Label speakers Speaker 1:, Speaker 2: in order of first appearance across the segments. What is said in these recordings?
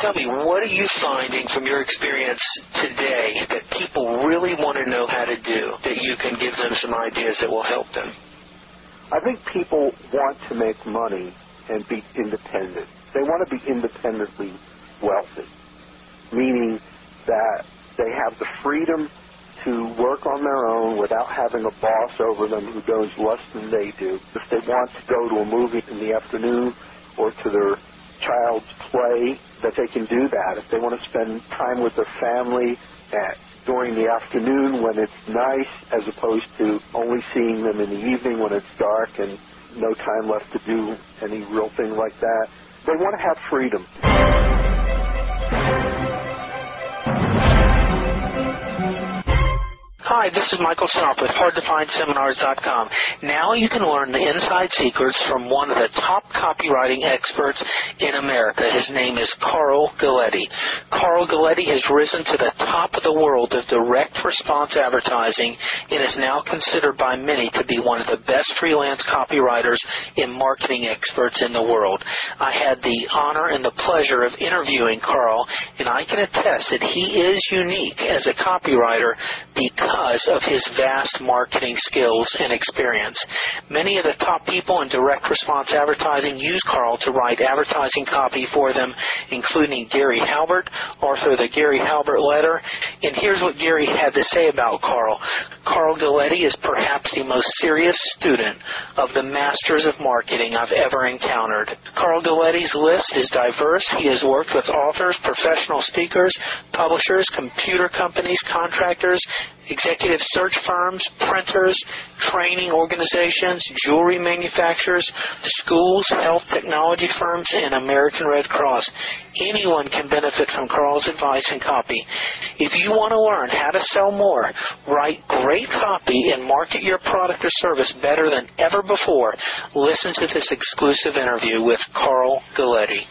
Speaker 1: Tell me, what are you finding from your experience today that people really want to know how to do that you can give them some ideas that will help them?
Speaker 2: I think people want to make money and be independent. They want to be independently wealthy, meaning that they have the freedom to work on their own without having a boss over them who knows less than they do. If they want to go to a movie in the afternoon or to their child's play, that they can do that. If they want to spend time with their family at, during the afternoon when it's nice, as opposed to only seeing them in the evening when it's dark and no time left to do any real thing like that, they want to have freedom.
Speaker 1: Hi, this is Michael Senoff with HardToFindSeminars.com. Now you can learn the inside secrets from one of the top copywriting experts in America. His name is Carl Galletti. Carl Galletti has risen to the top of the world of direct response advertising and is now considered by many to be one of the best freelance copywriters and marketing experts in the world. I had the honor and the pleasure of interviewing Carl, and I can attest that he is unique as a copywriter because because of his vast marketing skills and experience. Many of the top people in direct response advertising use Carl to write advertising copy for them, including Gary Halbert, author of the Gary Halbert Letter. And here's what Gary had to say about Carl. Carl Galletti is perhaps the most serious student of the masters of marketing I've ever encountered. Carl Galletti's list is diverse. He has worked with authors, professional speakers, publishers, computer companies, contractors, executive search firms, printers, training organizations, jewelry manufacturers, schools, health technology firms, and American Red Cross. Anyone can benefit from Carl's advice and copy. If you want to learn how to sell more, write great copy, and market your product or service better than ever before, listen to this exclusive interview with Carl Galletti.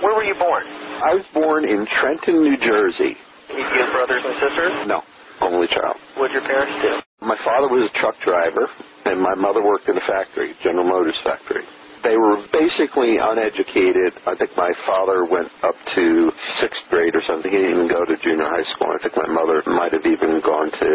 Speaker 1: Where were you born?
Speaker 2: I was born in Trenton, New Jersey.
Speaker 1: Do you have brothers and sisters?
Speaker 2: No only child.
Speaker 1: What did your parents do?
Speaker 2: My father was a truck driver, and my mother worked in a factory, General Motors factory. They were basically uneducated. I think my father went up to sixth grade or something. He didn't even go to junior high school. I think my mother might have even gone to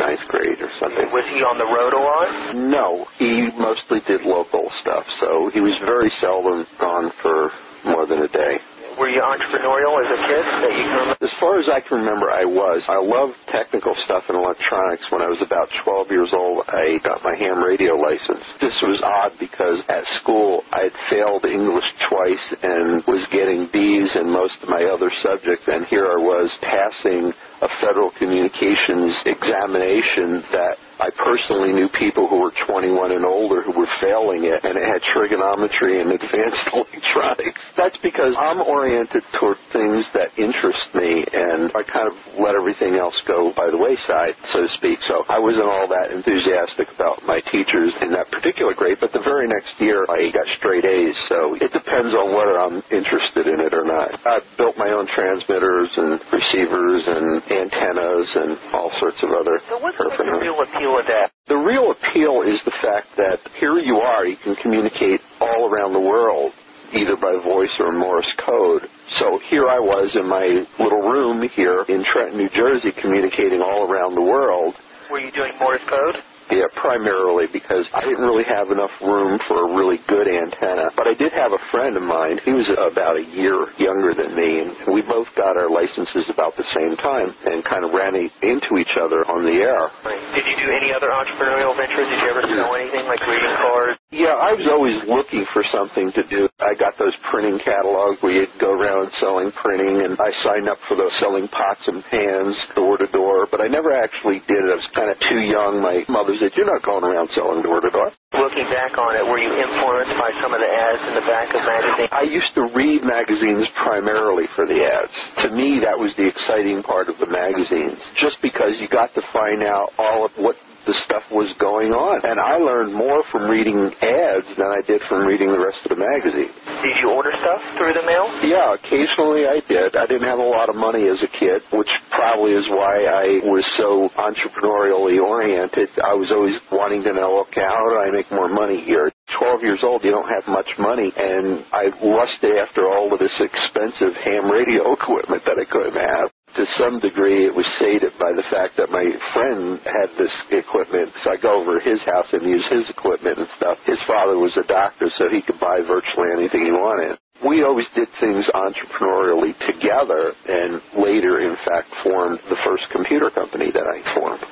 Speaker 2: ninth grade or something.
Speaker 1: Was he on the road a lot?
Speaker 2: No, he mostly did local stuff, so he was very seldom gone for more than a day.
Speaker 1: Were you entrepreneurial as a kid that you can?
Speaker 2: As far as I can remember, I was. I loved technical stuff and electronics. When I was about 12 years old, I got my ham radio license. This was odd because at school I had failed English twice and was getting B's in most of my other subjects, and here I was passing a federal communications examination that I personally knew people who were 21 and older who were failing it, and it had trigonometry and advanced electronics. That's because I'm oriented toward things that interest me, and I kind of let everything else go by the wayside, so to speak. So I wasn't all that enthusiastic about my teachers in that particular grade, but the very next year I got straight A's, so it depends on whether I'm interested in it or not. I've built my own transmitters and receivers and antennas and all sorts of other.
Speaker 1: So what's the real appeal of that?
Speaker 2: The real appeal is the fact that here you are, you can communicate all around the world, either by voice or Morse code. So here I was in my little room here in Trenton, New Jersey, communicating all around the world.
Speaker 1: Were you doing Morse code?
Speaker 2: Yeah, primarily because I didn't really have enough room for a really good antenna. But I did have a friend of mine. He was about a year younger than me, and we both got our licenses about the same time and kind of ran into each other on the air.
Speaker 3: Did you do any other entrepreneurial ventures? Did you ever sell anything like greeting cards?
Speaker 2: Yeah, I was always looking for something to do. I got those printing catalogs where you'd go around selling printing, and I signed up for those selling pots and pans door to door, but I never actually did it. I was kind of too young. My mother said, You're not going around selling door to door.
Speaker 3: Looking back on it, were you influenced by some of the ads in the back of magazines?
Speaker 2: I used to read magazines primarily for the ads. To me, that was the exciting part of the magazines, just because you got to find out all of what the stuff was going on. And I learned more from reading ads than I did from reading the rest of the magazine.
Speaker 3: Did you order stuff through the mail?
Speaker 2: Yeah, occasionally I did. I didn't have a lot of money as a kid, which probably is why I was so entrepreneurially oriented. I was always wanting to know, okay, how do I make more money here? 12 years old, you don't have much money, and I lusted after all of this expensive ham radio equipment that I couldn't have to some degree, it was sated by the fact that my friend had this equipment. So I go over to his house and use his equipment and stuff. His father was a doctor, so he could buy virtually anything he wanted. We always did things entrepreneurially together, and later, in fact, formed the first computer company that I formed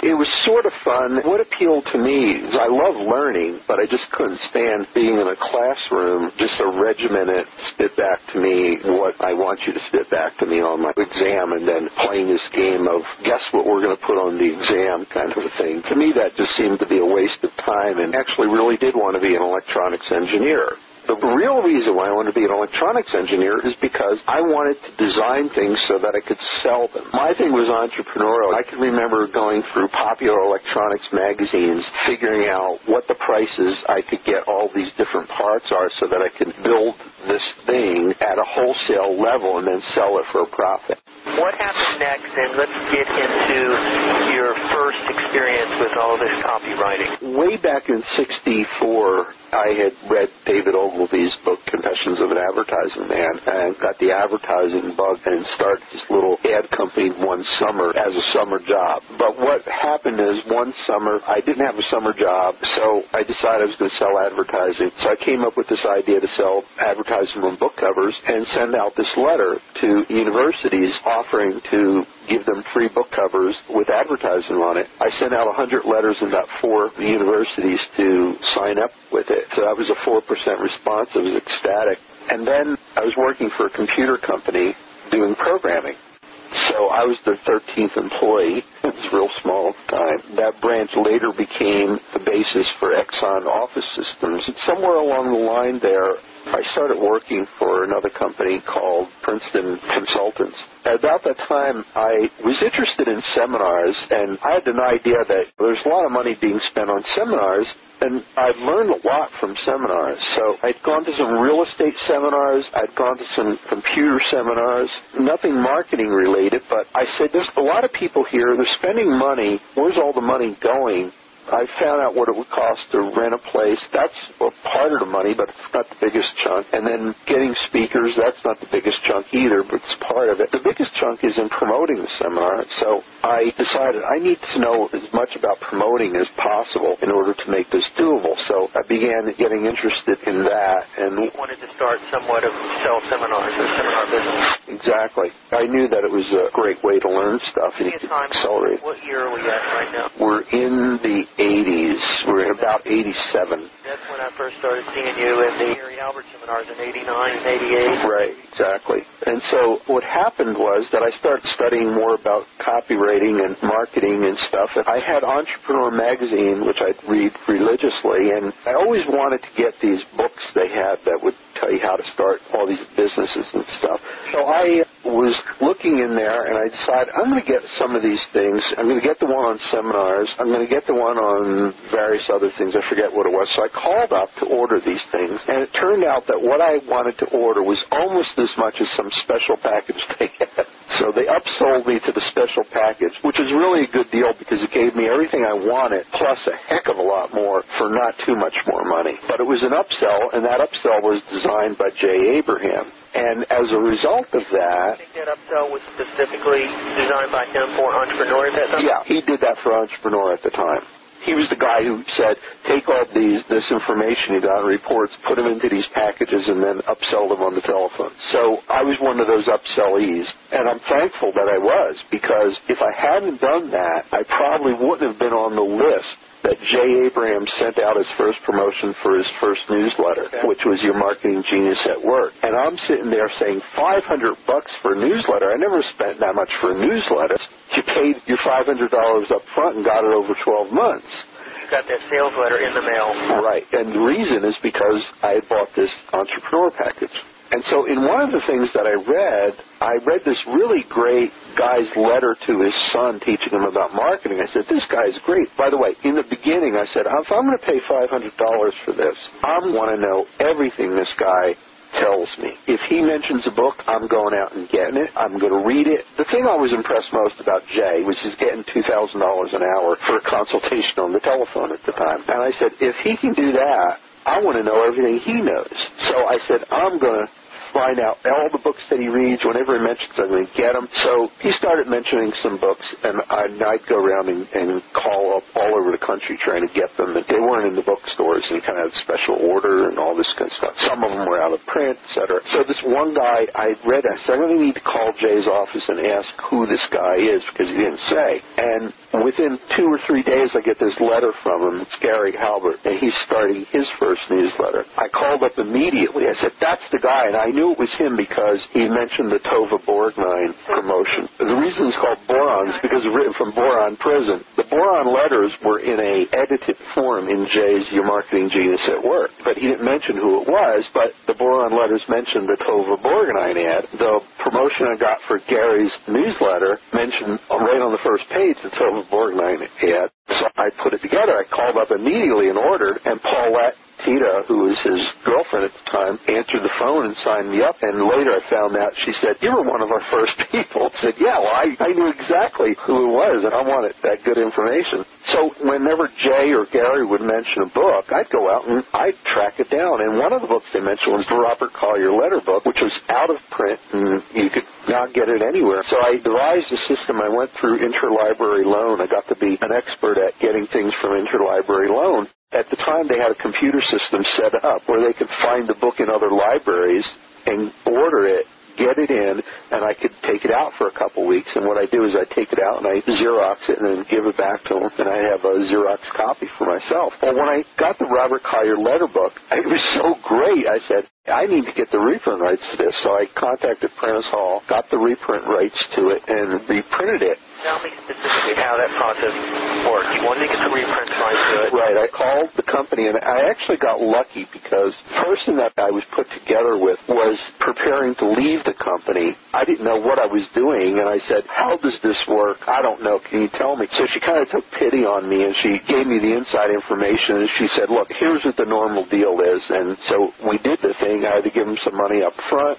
Speaker 3: it?
Speaker 2: It was sort of fun. What appealed to me is I love learning, but I just couldn't stand being in a classroom, just a regimented spit back to me what I want you to spit back to me on my exam, and then playing this game of guess what we're going to put on the exam kind of a thing. To me, that just seemed to be a waste of time, and actually really did want to be an electronics engineer. The real reason why I wanted to be an electronics engineer is because I wanted to design things so that I could sell them. My thing was entrepreneurial. I can remember going through popular electronics magazines, figuring out what the prices I could get all these different parts are so that I could build this thing at a wholesale level and then sell it for a profit.
Speaker 3: What happened next, and let's get into your first experience with all this copywriting.
Speaker 2: Way back in 64, I had read David Ogilvy's book, Confessions of an Advertising Man, and got the advertising bug and started this little ad company one summer as a summer job. But what happened is one summer, I didn't have a summer job, so I decided I was going to sell advertising. So I came up with this idea to sell advertising on book covers and send out this letter to universities offering to give them free book covers with advertising on it. I sent out 100 letters and got four universities to sign up with it. So that was a 4% response. I was ecstatic. And then I was working for a computer company doing programming. So I was their 13th employee. It was real small the time. That branch later became the basis for Exxon Office Systems. And Somewhere along the line there, I started working for another company called Princeton Consultants. About that time, I was interested in seminars, and I had an idea that there's a lot of money being spent on seminars, and I'd learned a lot from seminars. So I'd gone to some real estate seminars, I'd gone to some computer seminars, nothing marketing related, but I said, there's a lot of people here, they're spending money, where's all the money going? I found out what it would cost to rent a place. That's a part of the money, but it's not the biggest chunk. And then getting speakers, that's not the biggest chunk either, but it's part of it. The biggest chunk is in promoting the seminar. So I decided I need to know as much about promoting as possible in order to make this doable. So I began getting interested in that. And
Speaker 3: you wanted to start somewhat of sell seminars or seminar business.
Speaker 2: Exactly. I knew that it was a great way to learn stuff and accelerate.
Speaker 3: What year are we at right now?
Speaker 2: We're in the 80s. We're about 87.
Speaker 3: That's when I first started seeing you in the Gary Halbert seminars in 89 and 88.
Speaker 2: Right, exactly. And so what happened was that I started studying more about copywriting and marketing and stuff. And I had Entrepreneur Magazine, which I'd read religiously, and I always wanted to get these books they had that would tell you how to start all these businesses and stuff. So I was looking in there and I decided I'm going to get some of these things. I'm going to get the one on seminars. I'm going to get the one on various other things. I forget what it was. So I called up to order these things and it turned out that what I wanted to order was almost as much as some special package they had. So they upsold me to the special package, which is really a good deal because it gave me everything I wanted plus a heck of a lot more for not too much more money. But it was an upsell and that upsell was designed designed by Jay Abraham. And as a result of that,
Speaker 3: I think that upsell was specifically designed by him for entrepreneurs at that time?
Speaker 2: yeah, he did that for Entrepreneur at the time. He was the guy who said, take all these this information you got in reports, put them into these packages, and then upsell them on the telephone. So I was one of those upsellees, and I'm thankful that I was because if I hadn't done that, I probably wouldn't have been on the list that Jay Abraham sent out his first promotion for his first newsletter,
Speaker 3: Okay.
Speaker 2: which was your marketing genius at work. And I'm sitting there saying 500 bucks for a newsletter. I never spent that much for a newsletter. You paid your $500 up front and got it over 12 months.
Speaker 3: Got that sales letter in the mail.
Speaker 2: Right. And the reason is because I had bought this entrepreneur package. And so in one of the things that I read, I read this really great guy's letter to his son teaching him about marketing. I said, this guy's great. By the way, in the beginning I said, if I'm going to pay $500 for this, I want to know everything this guy tells me. If he mentions a book, I'm going out and getting it. I'm going to read it. The thing I was impressed most about Jay was he's getting $2,000 an hour for a consultation on the telephone at the time. And I said, if he can do that, I want to know everything he knows. So I said, I'm going to find out all the books that he reads. Whenever he mentions, I'm going to get them. So he started mentioning some books, and I'd, I'd go around and, and call up all over the country trying to get them. And they weren't in the bookstores, and he kind of had special order and all this kind of stuff. Some of them were out of print, et cetera. So this one guy I read, I said, I really need to call Jay's office and ask who this guy is because he didn't say. And within two or three days, I get this letter from him. It's Gary Halbert, and he's starting his first newsletter. I called up immediately. I said, that's the guy, and I knew it was him because he mentioned the Tova Borgnine promotion. The reason it's called Boron is because it's written from Boron Prison. The Boron letters were in a edited form in Jay's Your Marketing Genius at Work, but he didn't mention who it was, but the Boron letters mentioned the Tova Borgnine ad. The promotion I got for Gary's newsletter mentioned right on the first page the Tova Borgnine ad. So I put it together. I called up immediately and ordered, and Paulette Tita, who was his girlfriend at the time, answered the phone and signed me up. And later I found out, she said, you were one of our first people. I said, yeah, well, I, I knew exactly who it was, and I wanted that good information. So whenever Jay or Gary would mention a book, I'd go out and I'd track it down. And one of the books they mentioned was Robert Collier letter book, which was out of print, and you could not get it anywhere. So I devised a system. I went through interlibrary loan. I got to be an expert at getting things from interlibrary loan. At the time, they had a computer system set up where they could find the book in other libraries and order it, get it in, and I could take it out for a couple weeks. And what I do is I take it out and I Xerox it and then give it back to them, and I have a Xerox copy for myself. Well, when I got the Robert Collier letter book, it was so great. I said, I need to get the reprint rights to this. So I contacted Prentice Hall, got the reprint rights to it, and reprinted it.
Speaker 3: Tell me specifically how that process worked. You wanted to get the reprints right to it.
Speaker 2: Right. I called the company, and I actually got lucky because the person that I was put together with was preparing to leave the company. I didn't know what I was doing, and I said, "How does this work? I don't know. Can you tell me?" So she kind of took pity on me, and she gave me the inside information. And she said, "Look, here's what the normal deal is." And so we did the thing. I had to give them some money up front.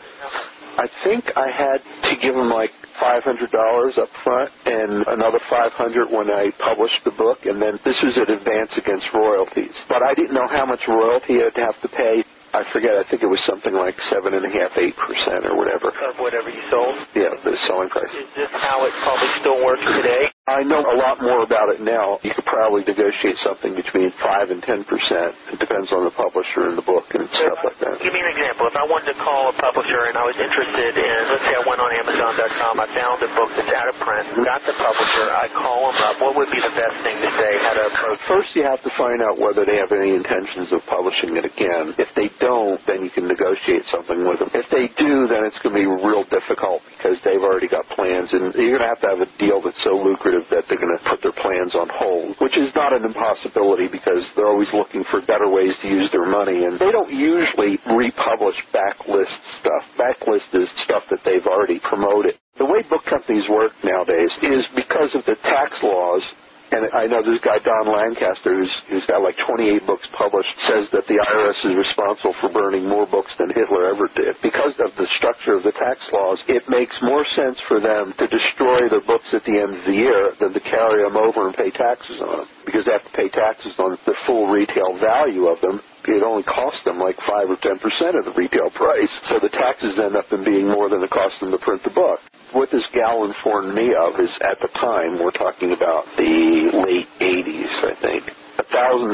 Speaker 2: I think I had to give him like five hundred dollars up front and another five hundred when I published the book, and then this was an advance against royalties. But I didn't know how much royalty I'd have to pay. I forget. I think it was something like seven and a half, eight percent, or whatever.
Speaker 3: Of whatever you sold.
Speaker 2: Yeah, the selling price.
Speaker 3: Is this how it probably still works today?
Speaker 2: I know a lot more about it now. You could probably negotiate something between five and ten percent. It depends on the publisher and the book and stuff like that.
Speaker 3: Give me an example. If I wanted to call a publisher and I was interested in, let's say I went on Amazon.com, I found a book that's out of print, got the publisher, I call them up, what would be the best thing to say? How to approach
Speaker 2: First, you have to find out whether they have any intentions of publishing it again. If they don't, then you can negotiate something with them. If they do, then it's going to be real difficult because they've already got plans, and you're going to have to have a deal that's so lucrative that they're going to put their plans on hold, which is not an impossibility because they're always looking for better ways to use their money, and they don't usually republish backlist stuff. Backlist is stuff that they've already promoted. The way book companies work nowadays is because of the tax laws and I know this guy Don Lancaster, who's, who's got like 28 books published, says that the IRS is responsible for burning more books than Hitler ever did. Because of the structure of the tax laws, it makes more sense for them to destroy their books at the end of the year than to carry them over and pay taxes on them. Because they have to pay taxes on the full retail value of them it only cost them like 5 or 10% of the retail price. So the taxes end up in being more than it cost them to print the book. What this gal informed me of is at the time, we're talking about the late 80s, I think. $1,000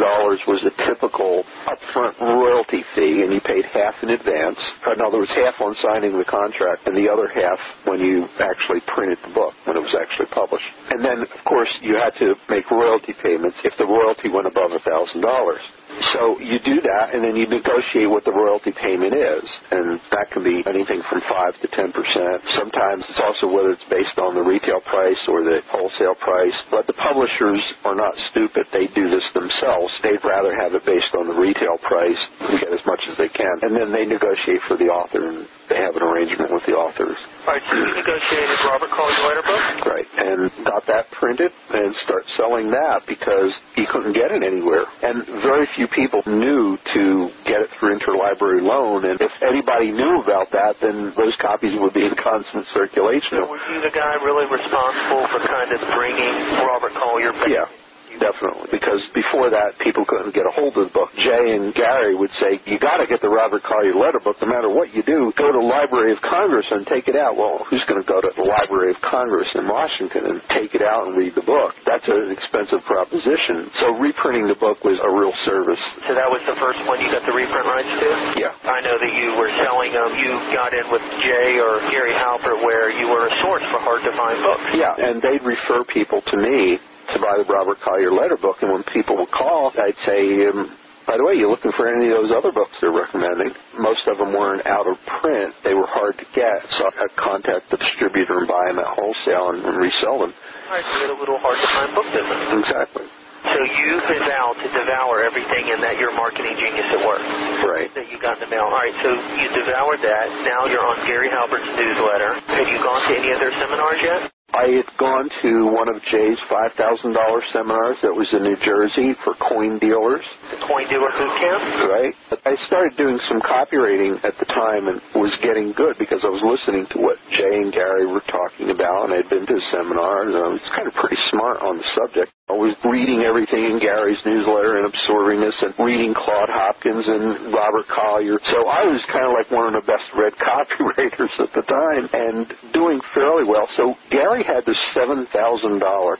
Speaker 2: was a typical upfront royalty fee, and you paid half in advance. Uh, in other words, half on signing the contract, and the other half when you actually printed the book, when it was actually published. And then, of course, you had to make royalty payments if the royalty went above $1,000. So you do that, and then you negotiate what the royalty payment is, and that can be anything from five to ten percent. Sometimes it's also whether it's based on the retail price or the wholesale price. But the publishers are not stupid; they do this themselves. They'd rather have it based on the retail price and get as much as they can, and then they negotiate for the author, and they have an arrangement with the authors.
Speaker 3: All right, so you negotiated Robert Collier's letter book?
Speaker 2: Right, and got that printed and start selling that because you couldn't get it anywhere, and very few few people knew to get it through interlibrary loan, and if anybody knew about that, then those copies would be in constant circulation.
Speaker 3: So were you the guy really responsible for kind of bringing Robert Collier back?
Speaker 2: Yeah. Definitely, because before that, people couldn't get a hold of the book. Jay and Gary would say, "You got to get the Robert Collier letter book. No matter what you do, go to the Library of Congress and take it out." Well, who's going to go to the Library of Congress in Washington and take it out and read the book? That's an expensive proposition. So reprinting the book was a real service.
Speaker 3: So that was the first one you got the reprint rights to?
Speaker 2: Yeah.
Speaker 3: I know that you were selling them. You got in with Jay or Gary Halbert where you were a source for hard to find books.
Speaker 2: Yeah, and they'd refer people to me to buy the Robert Collier letter book, and when people would call, I'd say, um, by the way, you looking for any of those other books they're recommending? Most of them weren't out of print. They were hard to get, so I'd contact the distributor and buy them at wholesale and, and resell them.
Speaker 3: Right, so you had a little hard to find book business.
Speaker 2: Exactly.
Speaker 3: So you vowed to devour everything and that your marketing genius at work.
Speaker 2: Right.
Speaker 3: That you got in the mail. All right, so you devoured that. Now you're on Gary Halbert's newsletter. Have you gone to any of their seminars yet?
Speaker 2: I had gone to one of Jay's $5,000 seminars that was in New Jersey for coin dealers.
Speaker 3: The coin dealer boot camp?
Speaker 2: Right. I started doing some copywriting at the time and was getting good because I was listening to what Jay and Gary were talking about and I'd been to seminars and I was kind of pretty smart on the subject. I was reading everything in Gary's newsletter and absorbing this and reading Claude Hopkins and Robert Collier. So I was kind of like one of the best read copywriters at the time and doing fairly well. So Gary had this $7,000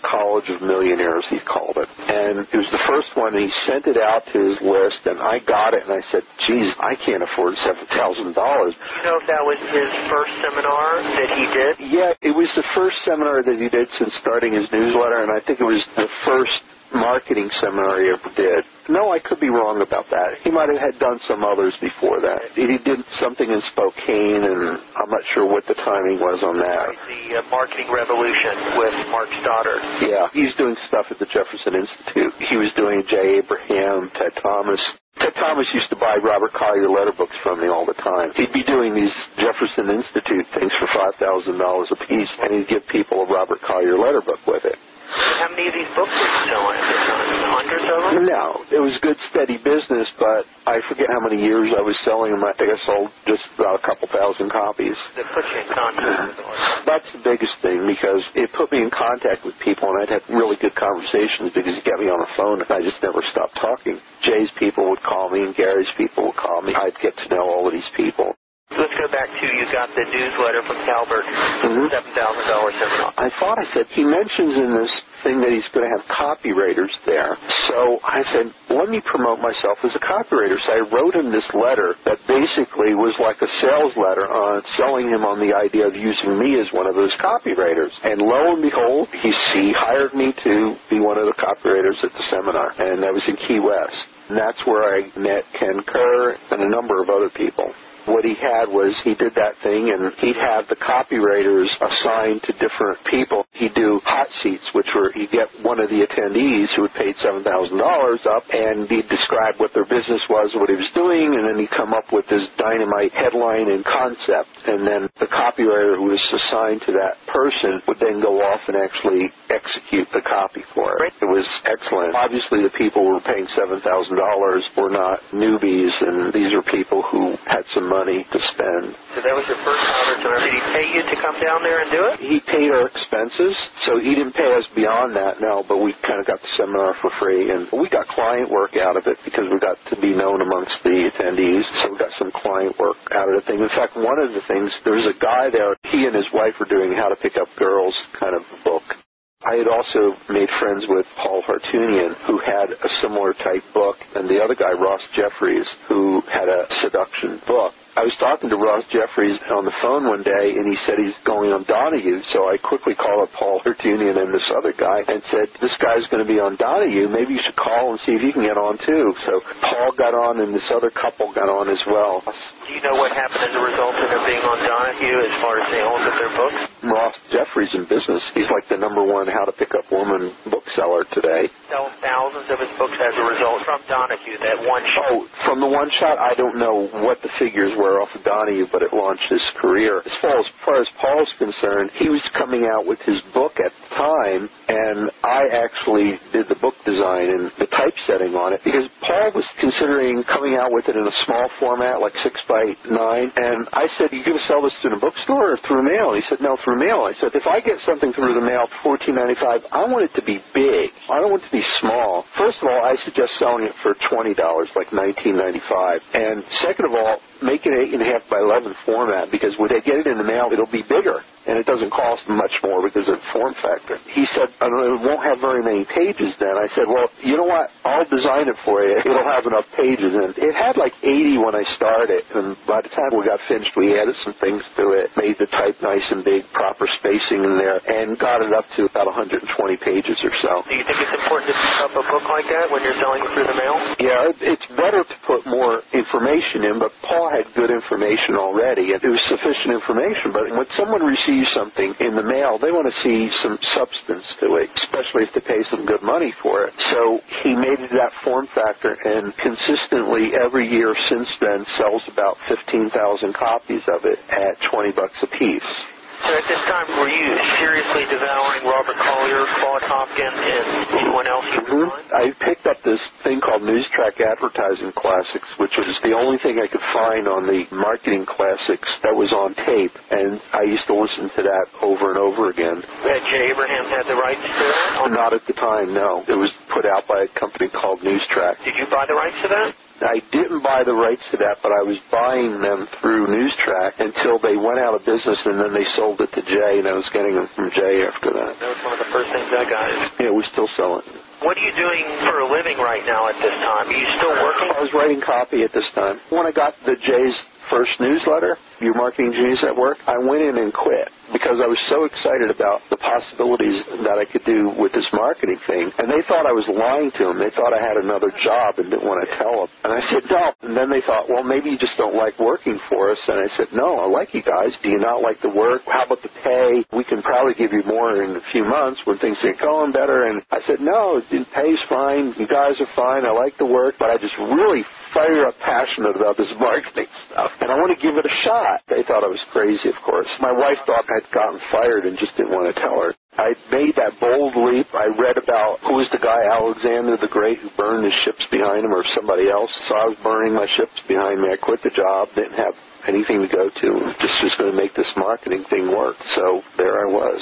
Speaker 2: College of Millionaires, he called it. And it was the first one and he sent it out to his list and I got it and I said, geez, I can't afford $7,000.
Speaker 3: You know if that was his first seminar that he did?
Speaker 2: Yeah, it was the first seminar that he did since starting his newsletter and I think it was the first marketing seminar he ever did. No, I could be wrong about that. He might have had done some others before that. He did something in Spokane, and I'm not sure what the timing was on that.
Speaker 3: The uh, Marketing Revolution with Mark Stoddard.
Speaker 2: Yeah, he's doing stuff at the Jefferson Institute. He was doing Jay Abraham, Ted Thomas. Ted Thomas used to buy Robert Collier letter books from me all the time. He'd be doing these Jefferson Institute things for $5,000 a piece, and he'd give people a Robert Collier letter book with it.
Speaker 3: How many of these books were you selling at the time? Hundreds of them?
Speaker 2: No, it was good, steady business, but I forget how many years I was selling them. I think I sold just about a couple thousand copies.
Speaker 3: That put you in contact with.
Speaker 2: That's the biggest thing because it put me in contact with people, and I'd have really good conversations because he got me on the phone, and I just never stopped talking. Jay's people would call me, and Gary's people would call me. I'd get to know all of these people.
Speaker 3: Let's go back to you got the newsletter from Halbert,
Speaker 2: Mhm.
Speaker 3: seven thousand dollars seminar.
Speaker 2: I thought I said he mentions in this thing that he's going to have copywriters there. So I said, let me promote myself as a copywriter. So I wrote him this letter that basically was like a sales letter on selling him on the idea of using me as one of those copywriters. And lo and behold, he, he hired me to be one of the copywriters at the seminar, and that was in Key West. And that's where I met Ken Kerr and a number of other people what he had was he did that thing and he'd have the copywriters assigned to different people. He'd do hot seats, which were he'd get one of the attendees who had paid seven thousand dollars up and he'd describe what their business was, what he was doing, and then he'd come up with this dynamite headline and concept. And then the copywriter who was assigned to that person would then go off and actually execute the copy for it. It was excellent. Obviously the people who were paying seven thousand dollars were not newbies, and these are people who had some money to spend.
Speaker 3: So that was your first conference. Did he pay you to come down there and do it?
Speaker 2: He paid our expenses, so he didn't pay us beyond that, no, but we kind of got the seminar for free, and we got client work out of it because we got to be known amongst the attendees, so we got some client work out of the thing. In fact, one of the things, there was a guy there, he and his wife were doing How to Pick Up Girls kind of book. I had also made friends with Paul Hartunian, who had a similar type book, and the other guy, Ross Jeffries, who had a seduction book. I was talking to Ross Jeffries on the phone one day, and he said he's going on Donahue. So I quickly called up Paul Hartunian and this other guy and said, "This guy's going to be on Donahue. Maybe you should call and see if you can get on too." So Paul got on, and this other couple got on as well.
Speaker 3: Do you know what happened as a result of them being on Donahue as far as sales of their books?
Speaker 2: Ross Jeffries in business. He's like the number one How to Pick Up Woman bookseller today.
Speaker 3: Sell thousands of his books as a result from Donahue. That one shot.
Speaker 2: Oh, from the one shot, I don't know what the figures were off of Donahue, but it launched his career. As far as, far as Paul's concerned, he was coming out with his book at the time, and I actually did the book design and the typesetting on it because Paul was considering coming out with it in a small format, like six by nine. And I said, "You going to sell this in a bookstore or through mail?" He said, "No, through mail." I said, "If I get something through the mail, for fourteen ninety five, I want it to be big. I don't want it to be small." First of all, I suggest selling it for twenty dollars, like nineteen ninety five, and second of all, make it eight and a half by eleven format because when they get it in the mail, it'll be bigger and it doesn't cost much more because of the form factor. He said, I know, it won't have very many pages then. I said, well, you know what? I'll design it for you. It'll have enough pages. And it had like 80 when I started, and by the time we got finished, we added some things to it, made the type nice and big, proper spacing in there, and got it up to about 120 pages or so.
Speaker 3: Do you think it's important to pick up a book like that when you're selling it through the mail?
Speaker 2: Yeah, it's better to put more information in, but Paul had good information already, it was sufficient information. But when someone receives something in the mail, they want to see some substance to it, especially if they pay some good money for it. So he made it that form factor, and consistently every year since then sells about 15,000 copies of it at 20 bucks a piece.
Speaker 3: So at this time, were you seriously devouring Robert Collier, Claude Hopkins, and anyone else you could find?
Speaker 2: I picked up this thing called Newstrack Advertising Classics, which was the only thing I could find on the marketing classics that was on tape, and I used to listen to that over and over again.
Speaker 3: Had Jay Abraham had the rights to that?
Speaker 2: Not at the time, no. It was put out by a company called Newstrack.
Speaker 3: Did you buy the rights to that?
Speaker 2: I didn't buy the rights to that, but I was buying them through Newstrack until they went out of business, and then they sold it to Jay, and I was getting them from Jay after that.
Speaker 3: That was one of the first things I got.
Speaker 2: Yeah, we still sell it.
Speaker 3: What are you doing for a living right now at this time? Are you still working?
Speaker 2: I was writing copy at this time. When I got the Jay's first newsletter, Your Marketing Genius at Work, I went in and quit because I was so excited about the possibilities that I could do with this marketing thing. And they thought I was lying to them. They thought I had another job and didn't want to tell them. And I said, no. And then they thought, well, maybe you just don't like working for us. And I said, no, I like you guys. Do you not like the work? How about the pay? We can probably give you more in a few months when things get going better. And I said, no, the pay's fine. You guys are fine. I like the work, but I just really fire up passionate about this marketing stuff. And I want to give it a shot. They thought I was crazy, of course. My wife thought I'd gotten fired and just didn't want to tell her. I made that bold leap. I read about who was the guy, Alexander the Great, who burned his ships behind him or somebody else. So I was burning my ships behind me. I quit the job, didn't have anything to go to, just was going to make this marketing thing work. So there I was.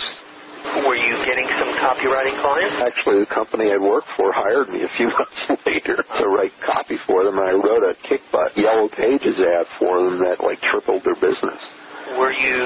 Speaker 3: Were you getting some copywriting clients?
Speaker 2: Actually, the company I worked for hired me a few months later to write copy for them, and I wrote a kick butt yellow pages ad for them that like tripled their business.
Speaker 3: Were you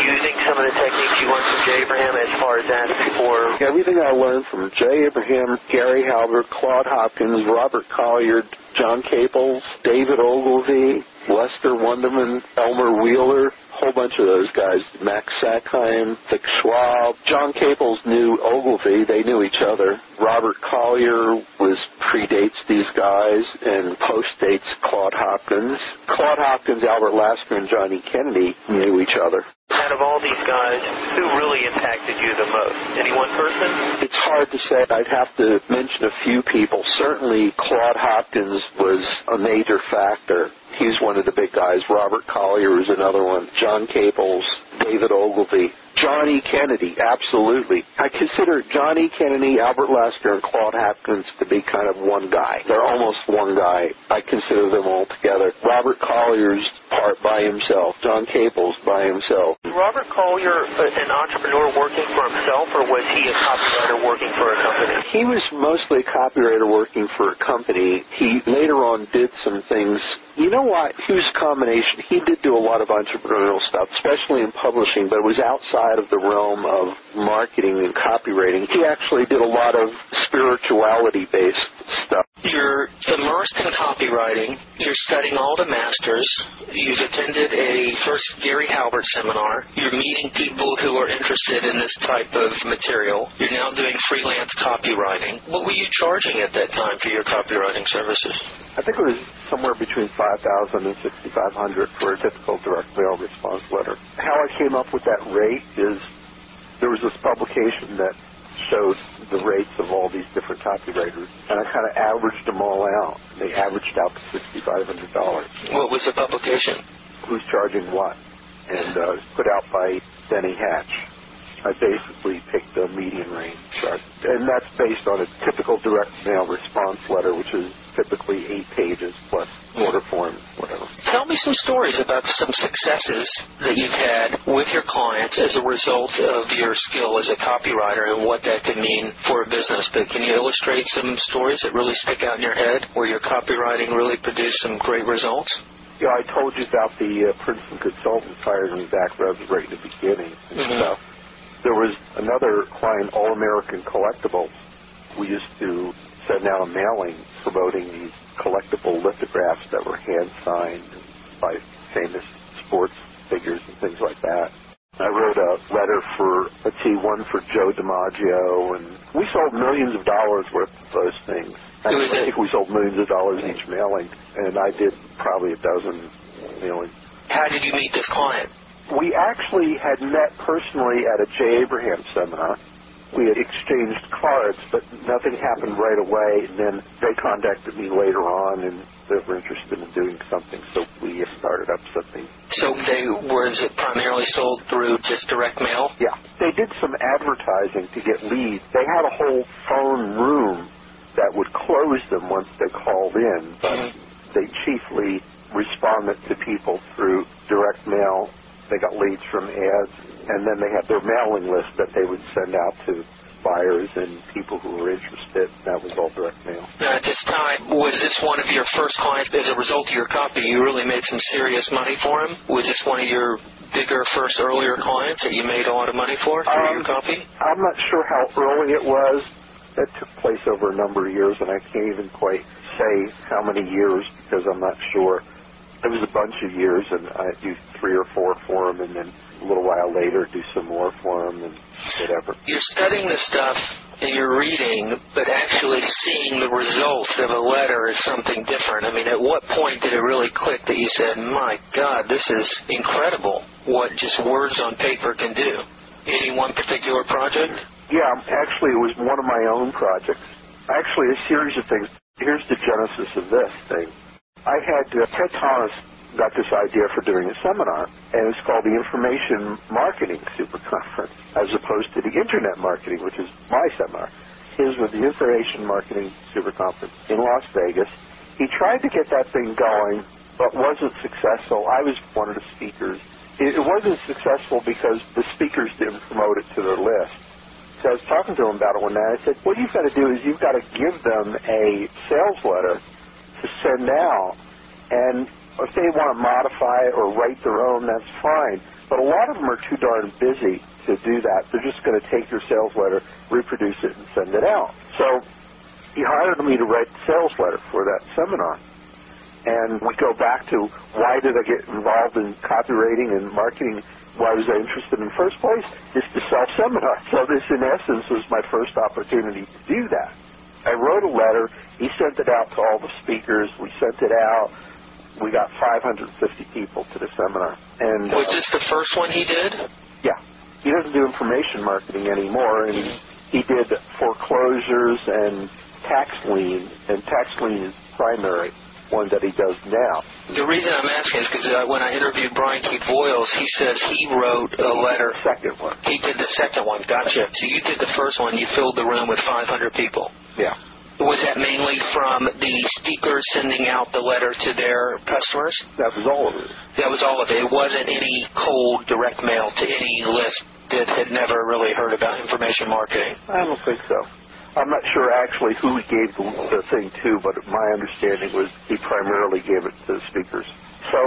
Speaker 3: using some of the techniques you learned from Jay Abraham as far as asking for?
Speaker 2: Everything I learned from Jay Abraham, Gary Halbert, Claude Hopkins, Robert Collier, John Caples, David Ogilvy, Lester Wunderman, Elmer Wheeler, whole bunch of those guys. Max Sackheim, Vic Schwab, John Caples knew Ogilvy. They knew each other. Robert Collier was predates these guys and postdates Claude Hopkins. Claude Hopkins, Albert Lasker, and Johnny Kennedy knew each other.
Speaker 3: Out of all these guys, who really impacted you the most? Any one person?
Speaker 2: It's hard to say. I'd have to mention a few people. Certainly, Claude Hopkins was a major factor. He's one of the big guys. Robert Collier is another one. John Caples, David Ogilvy. John E. Kennedy, absolutely. I consider John E. Kennedy, Albert Lasker, and Claude Hopkins to be kind of one guy. They're almost one guy. I consider them all together. Robert Collier's part by himself. John Caples's by himself.
Speaker 3: Robert Collier, uh, an entrepreneur working for himself, or was he a copywriter working for a company?
Speaker 2: He was mostly a copywriter working for a company. He later on did some things. You know what? He was a combination. He did do a lot of entrepreneurial stuff, especially in publishing, but it was outside of the realm of marketing and copywriting. He actually did a lot of spirituality based stuff.
Speaker 1: You're immersed in copywriting. You're studying all the masters. You've attended a first Gary Halbert seminar. You're meeting people who are interested in this type of material. You're now doing freelance copywriting. What were you charging at that time for your copywriting services?
Speaker 2: I think it was somewhere between five thousand and sixty five hundred for a typical direct mail response letter. How I came up with that rate is there was this publication that showed the rates of all these different copywriters, and I kind of averaged them all out. They averaged out to sixty five hundred dollars.
Speaker 1: What was the publication?
Speaker 2: Who's charging what? And uh, it was put out by Denny Hatch. I basically picked the median range, and that's based on a typical direct mail response letter, which is typically eight pages plus order form, whatever.
Speaker 1: Tell me some stories about some successes that you've had with your clients as a result of your skill as a copywriter and what that could mean for a business. But can you illustrate some stories that really stick out in your head where your copywriting really produced some great results?
Speaker 2: Yeah, I told you about the uh, Princeton consultant firing me back right right in the beginning and
Speaker 1: Mhm.
Speaker 2: stuff. There was another client, All American Collectibles. We used to send out a mailing promoting these collectible lithographs that were hand signed by famous sports figures and things like that. I wrote a letter for, let's see, one for Joe DiMaggio, and we sold millions of dollars worth of those things. I think we sold millions of dollars each mailing, and I did probably a dozen mailings.
Speaker 1: How did you meet this client?
Speaker 2: We actually had met personally at a Jay Abraham seminar. We had exchanged cards, but nothing happened right away. And then they contacted me later on, and they were interested in doing something, so we started up something.
Speaker 1: So they was it primarily sold through just direct mail?
Speaker 2: Yeah, they did some advertising to get leads. They had a whole phone room that would close them once they called in, but
Speaker 1: Mhm.
Speaker 2: they chiefly responded to people through direct mail. They got leads from ads, and then they had their mailing list that they would send out to buyers and people who were interested. That was all direct mail.
Speaker 1: Now, at this time, was this one of your first clients? As a result of your copy, you really made some serious money for him? Was this one of your bigger, first, earlier clients that you made a lot of money for through
Speaker 2: Um,
Speaker 1: your copy?
Speaker 2: I'm not sure how early it was. That took place over a number of years, and I can't even quite say how many years because I'm not sure. It was a bunch of years, and I do three or four for him, and then a little while later do some more for him, and whatever.
Speaker 1: You're studying the stuff and you're reading, but actually seeing the results of a letter is something different. I mean, at what point did it really click that you said, my God, this is incredible what just words on paper can do? Any one particular project?
Speaker 2: Yeah, actually, it was one of my own projects. Actually, a series of things. Here's the genesis of this thing. I had uh, Ted Thomas got this idea for doing a seminar, and it's called the Information Marketing Super Conference, as opposed to the Internet Marketing, which is my seminar. His was the Information Marketing Super Conference in Las Vegas. He tried to get that thing going, but wasn't successful. I was one of the speakers. It, wasn't successful because the speakers didn't promote it to their list. So I was talking to him about it one night. I said, what you've got to do is you've got to give them a sales letter to send out. And if they want to modify it or write their own, that's fine. But a lot of them are too darn busy to do that. They're just going to take your sales letter, reproduce it, and send it out. So he hired me to write the sales letter for that seminar. And we go back to why did I get involved in copywriting and marketing? Why was I interested in the first place? Is to sell seminars. So this, in essence, was my first opportunity to do that. I wrote a letter. He sent it out to all the speakers. We sent it out. We got 550 people to the seminar. And
Speaker 1: Was
Speaker 2: uh,
Speaker 1: this the first one he did?
Speaker 2: yeah, he doesn't do information marketing anymore, and he did foreclosures and tax lien, and tax lien is primary. One that he does now.
Speaker 1: The reason I'm asking is because uh, when I interviewed Brian Keith Voiles, he says he wrote a letter.
Speaker 2: Second one.
Speaker 1: He did the second one. Gotcha. So you did the first one. You filled the room with 500 people.
Speaker 2: Yeah.
Speaker 1: Was that mainly from the speakers sending out the letter to their customers?
Speaker 2: That was all of it.
Speaker 1: That was all of it. It wasn't any cold direct mail to any list that had never really heard about information marketing.
Speaker 2: I don't think so. I'm not sure actually who he gave the, the thing to, but my understanding was he primarily gave it to the speakers. So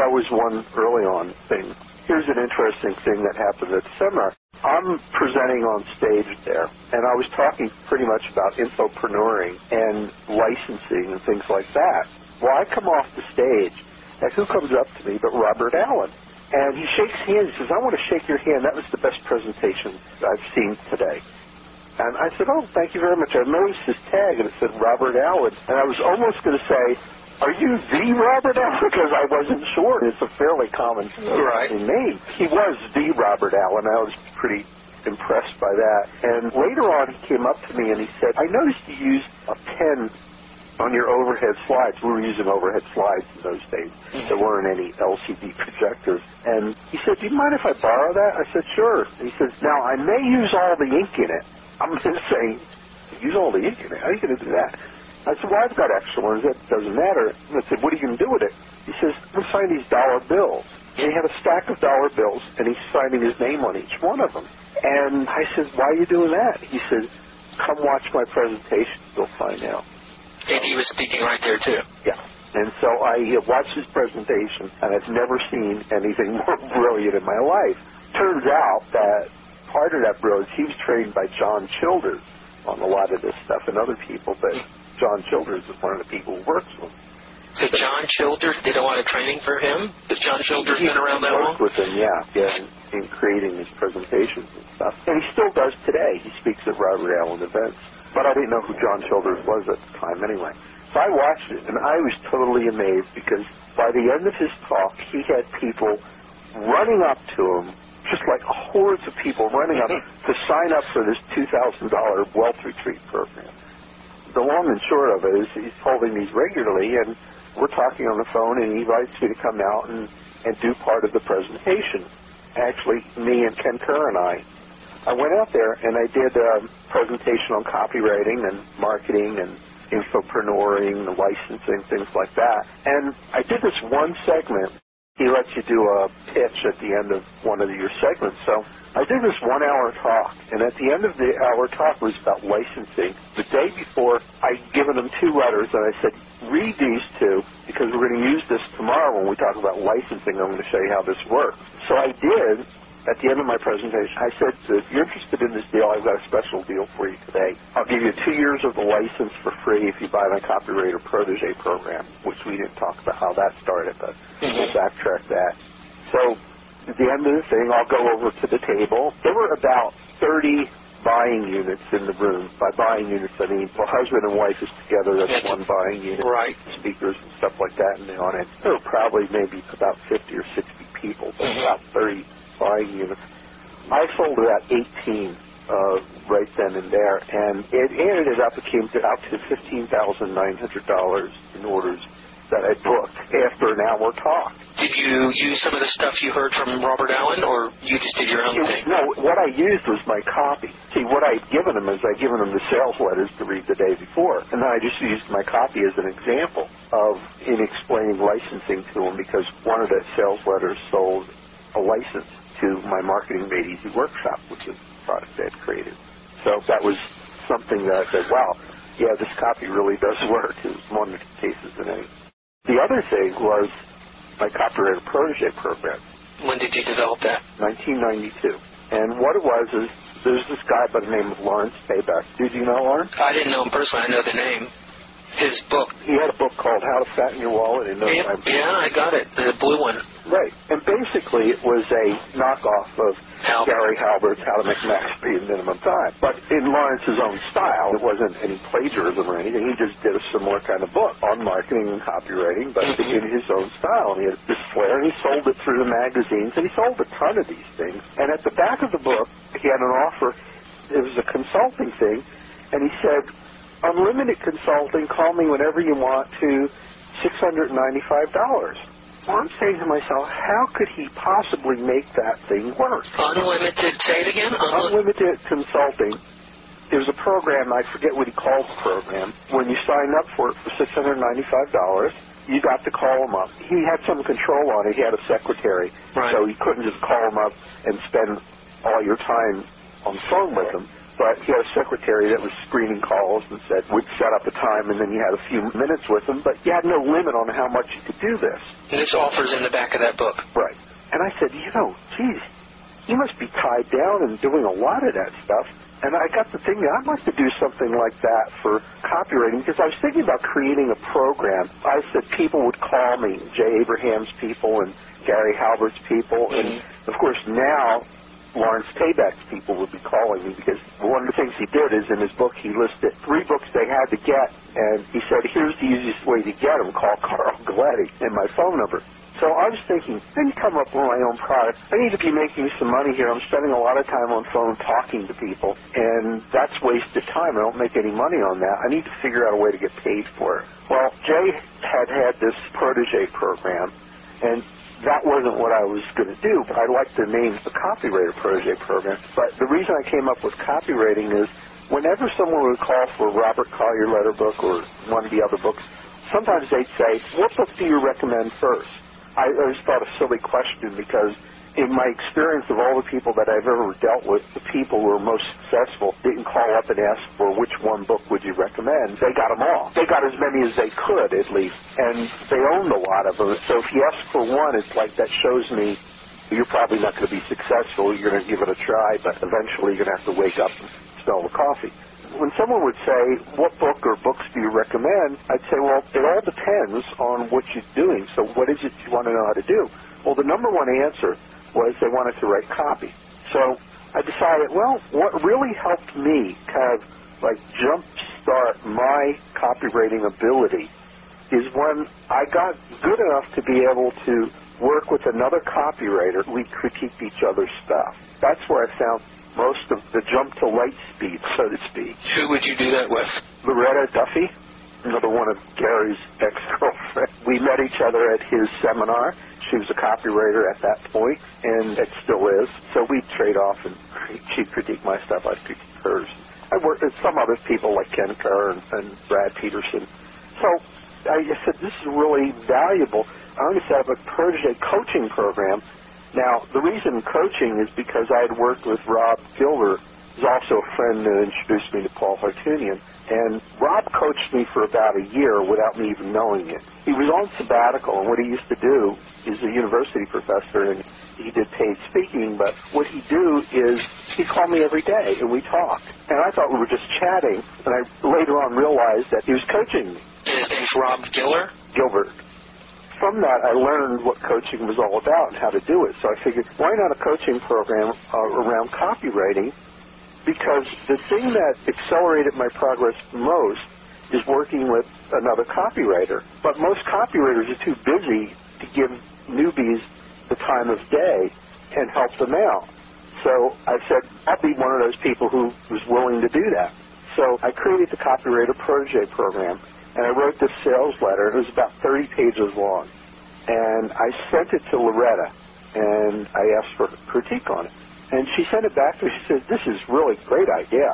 Speaker 2: that was one early on thing. Here's an interesting thing that happened at the seminar. I'm presenting on stage there, and I was talking pretty much about infopreneuring and licensing and things like that. Well, I come off the stage, and who comes up to me but Robert Allen? And he shakes hands. He says, I want to shake your hand. That was the best presentation I've seen today. And I said, oh, thank you very much. I noticed his tag, and it said Robert Allen. And I was almost going to say, are you the Robert Allen? Because I wasn't sure. It's a fairly common
Speaker 1: Right.
Speaker 2: name. He was the Robert Allen. I was pretty impressed by that. And later on, he came up to me and he said, I noticed you used a pen on your overhead slides. We were using overhead slides in those days. Mm-hmm. There weren't any LCD projectors. And he said, do you mind if I borrow that? I said, sure. And he says, now I may use all the ink in it. I'm just saying, use all the ink in it. How are you going to do that? I said, well, I've got extra ones. That doesn't matter. And I said, what are you going to do with it? He says, I'm going to sign these dollar bills. And he had a stack of dollar bills, and he's signing his name on each one of them. And I said, why are you doing that? He said, come watch my presentation. You'll find out.
Speaker 1: And he was speaking right there, too.
Speaker 2: Yeah. And so I watched his presentation, and I've never seen anything more brilliant in my life. Turns out that part of that brilliance, he was trained by John Childers on a lot of this stuff and other people, but John Childers is one of the people who works with him.
Speaker 1: So John Childers did a lot of training for him? Has John Childers been around that long?
Speaker 2: worked with him, yeah, yeah, in, in creating his presentations and stuff. And he still does today. He speaks at Robert Allen events. But I didn't know who John Childers was at the time anyway. So I watched it, and I was totally amazed because by the end of his talk, he had people running up to him, just like hordes of people running up to sign up for this $2,000 wealth retreat program. The long and short of it is he's holding these regularly, and we're talking on the phone, and he invites me to come out and, and do part of the presentation. Actually, me and Ken Kerr and I. I went out there and I did a presentation on copywriting and marketing and infopreneuring, the licensing, things like that. And I did this one segment. He lets you do a pitch at the end of one of your segments. So I did this one hour talk, and at the end of the hour talk was about licensing. The day before, I'd given him two letters, and I said, read these two, because we're going to use this tomorrow when we talk about licensing. I'm going to show you how this works. So I did, at the end of my presentation, I said, if you're interested in this deal, I've got a special deal for you today. I'll give you two years of the license for free if you buy my copywriter protege program, which we didn't talk about how that started, but we'll backtrack that. So at the end of the thing, I'll go over to the table. There were about 30 buying units in the room. By buying units, I mean, well, husband and wife is together. That's one buying unit.
Speaker 1: Right.
Speaker 2: Speakers and stuff like that in the audience. There were probably maybe about 50 or 60 people, but
Speaker 1: Mhm.
Speaker 2: about 30 buying units. I sold about 18 uh, right then and there, and it ended up, it came to out to $15,900 in orders that I booked after an hour talk.
Speaker 1: Did you use some of the stuff you heard from Robert Allen, or you just did your own
Speaker 2: It-
Speaker 1: thing?
Speaker 2: no, what I used was my copy. See, what I'd given him is I'd given him the sales letters to read the day before, and then I just used my copy as an example of in explaining licensing to him because one of the sales letters sold a license to my marketing made easy workshop, which is a product I had created. So that was something that I said, wow, yeah, this copy really does work. It was one of the cases in any. The other thing was my copywriter protege program.
Speaker 1: When did you develop that?
Speaker 2: 1992. And what it was is there's this guy by the name of Lawrence Tabak. Did you know Lawrence?
Speaker 1: I didn't know him personally. I know the name. His book.
Speaker 2: He had a book called How to Fatten Your Wallet in No
Speaker 1: Yeah,
Speaker 2: Time.
Speaker 1: yeah, I got it. The blue one.
Speaker 2: Right. And basically it was a knockoff of
Speaker 1: How?
Speaker 2: Gary Halbert's How to Make Max Pay in Minimum Time. But in Lawrence's own style. It wasn't any plagiarism or anything. He just did a similar kind of book on marketing and copywriting, but
Speaker 1: Mhm.
Speaker 2: in his own style. And he had this flair, and he sold it through the magazines, and he sold a ton of these things. And at the back of the book, he had an offer. It was a consulting thing, and he said, unlimited consulting, call me whenever you want to $695. Well, I'm saying to myself, how could he possibly make that thing work?
Speaker 1: Unlimited, say it again? Unli-
Speaker 2: Unlimited Consulting. There's a program, I forget what he called the program. When you sign up for it for $695, you got to call him up. He had some control on it. He had a secretary.
Speaker 1: Right.
Speaker 2: So you couldn't just call him up and spend all your time on the phone with him. But he had a secretary that was screening calls and said, we'd set up a time and then you had a few minutes with him, but you had no limit on how much you could do this.
Speaker 1: And this offer's in the back of that book.
Speaker 2: Right. And I said, you know, geez, he must be tied down and doing a lot of that stuff. And I got to thinking, I'd like to do something like that for copywriting because I was thinking about creating a program. I said people would call me, Jay Abraham's people and Gary Halbert's people. And mm-hmm. of course now Lawrence Tabak's people would be calling me because one of the things he did is in his book he listed three books they had to get and he said here's the easiest way to get them call Carl Galletti and my phone number. So I was thinking I need to come up with my own product. I need to be making some money here. I'm spending a lot of time on phone talking to people and that's wasted time. I don't make any money on that. I need to figure out a way to get paid for it. Well Jay had had this protege program and that wasn't what I was going to do, but I liked the name the Copywriter Protege Program. But the reason I came up with copywriting is whenever someone would call for Robert Collier letter book or one of the other books, sometimes they'd say, what book do you recommend first? I always thought a silly question because in my experience of all the people that I've ever dealt with, the people who are most successful didn't call up and ask for which one book would you recommend. They got them all. They got as many as they could, at least, and they owned a lot of them. So if you ask for one, it's like that shows me you're probably not going to be successful. You're going to give it a try, but eventually you're going to have to wake up and smell the coffee. When someone would say, what book or books do you recommend? I'd say, well, it all depends on what you're doing. So what is it you want to know how to do? Well, the number one answer was they wanted to write copy. So I decided, well, what really helped me kind of like jumpstart my copywriting ability is when I got good enough to be able to work with another copywriter. We critique each other's stuff. That's where I found most of the jump to light speed, so to speak.
Speaker 1: Who would you do that with?
Speaker 2: Loretta Duffy, another one of Gary's ex-girlfriends. We met each other at his seminar. She was a copywriter at that point, and it still is. So we trade off, and she'd critique my stuff, I'd critique hers. I worked with some other people like Ken Kerr and, and Brad Peterson. So I said, this is really valuable. I'm going to set up a protege coaching program. Now, the reason coaching is because I had worked with Rob Gilbert, who's also a friend who introduced me to Paul Hartunian. And Rob coached me for about a year without me even knowing it. He was on sabbatical, and what he used to do, he's a university professor, and he did paid speaking, but what he'd do is he'd call me every day, and we talked. And I thought we were just chatting, and I later on realized that he was coaching me.
Speaker 1: His name's Rob Giller.
Speaker 2: Gilbert. From that, I learned what coaching was all about and how to do it. So I figured, why not a coaching program uh, around copywriting? Because the thing that accelerated my progress most is working with another copywriter. But most copywriters are too busy to give newbies the time of day and help them out. So I said, I'll be one of those people who was willing to do that. So I created the Copywriter Protege program and I wrote this sales letter. It was about 30 pages long. And I sent it to Loretta, and I asked for critique on it. And she sent it back to me. She said, this is really great idea.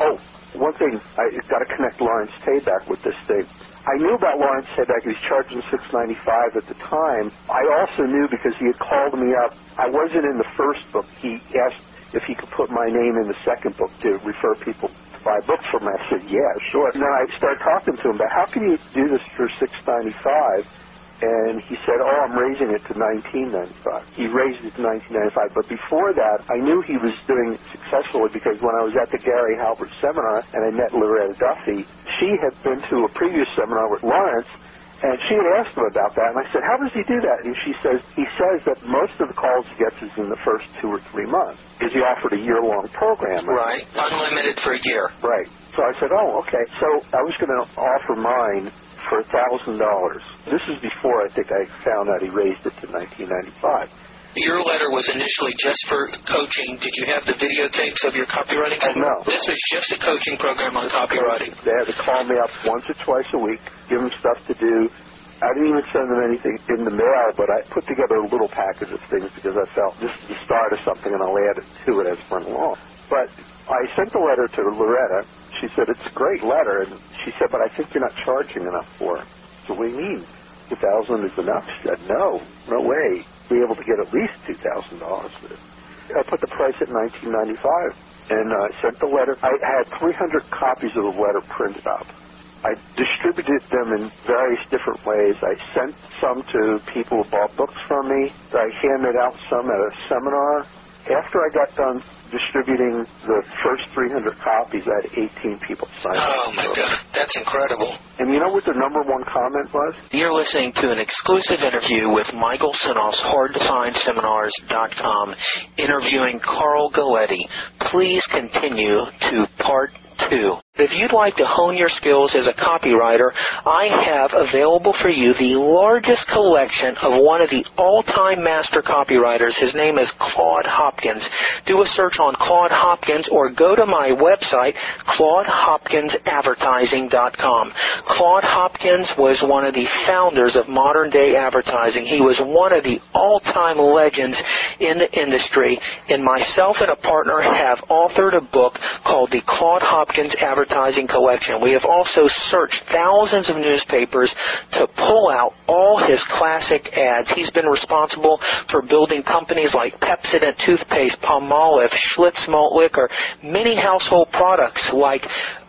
Speaker 2: Oh, one thing, I got to connect Lawrence Tabak with this thing. I knew about Lawrence Tabak. He was charging six ninety five at the time. I also knew because he had called me up. I wasn't in the first book. He asked if he could put my name in the second book to refer people to buy books from me. I said, yeah, sure. And then I started talking to him about how can you do this for six ninety five? And he said, oh, I'm raising it to 1995. He raised it to 1995. But before that, I knew he was doing it successfully because when I was at the Gary Halbert seminar and I met Loretta Duffy, she had been to a previous seminar with Lawrence and she had asked him about that, and I said, how does he do that? And she says, he says that most of the calls he gets is in the first two or three months, because he offered a year-long program.
Speaker 1: Right. Unlimited for a year.
Speaker 2: Right. So I said, oh, okay. So I was going to offer mine for a $1,000. This is before I think I found out he raised it to 1995.
Speaker 1: Your letter was initially just for coaching. Did you have the videotapes of your copywriting?
Speaker 2: Oh, no.
Speaker 1: This was just a coaching program on copywriting.
Speaker 2: They had to call me up once or twice a week, give them stuff to do, I didn't even send them anything in the mail, but I put together a little package of things because I felt this is the start of something and I'll add it to it as it went along. But I sent the letter to Loretta. She said, it's a great letter. And she said, but I think you're not charging enough for it. So you mean? 2000 is enough? She said, no, no way. Be able to get at least $2,000 for it. I put the price at 1995 and uh, sent the letter. I had 300 copies of the letter printed up. I distributed them in various different ways. I sent some to people who bought books from me. I handed out some at a seminar. After I got done distributing the first 300 copies, I had 18 people sign up.
Speaker 1: Oh my God, that's incredible.
Speaker 2: And you know what the number one comment was?
Speaker 1: You're listening to an exclusive interview with Michael Senoff's HardToFindSeminars.com interviewing Carl Galletti. Please continue to part two. If you'd like to hone your skills as a copywriter, I have available for you the largest collection of one of the all-time master copywriters. His name is Claude Hopkins. Do a search on Claude Hopkins or go to my website, ClaudeHopkinsAdvertising.com. Claude Hopkins was one of the founders of modern day advertising. He was one of the all-time legends in the industry, and myself and a partner have authored a book called the Claude Hopkins Advertising advertising collection. We have also searched thousands of newspapers to pull out all his classic ads. He's been responsible for building companies like Pepsodent toothpaste, Palmolive, Schlitz malt liquor, many household products like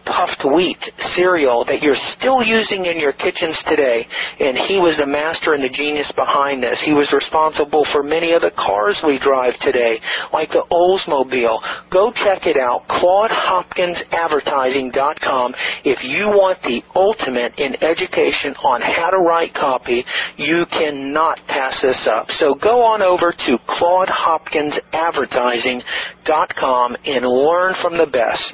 Speaker 1: puffed wheat cereal that you're still using in your kitchens today. And he was the master and the genius behind this. He was responsible for many of the cars we drive today, like the Oldsmobile. Go check it out, ClaudeHopkinsAdvertising.com. If you want the ultimate in education on how to write copy, you cannot pass this up. So go on over to ClaudeHopkinsAdvertising.com and learn from the best.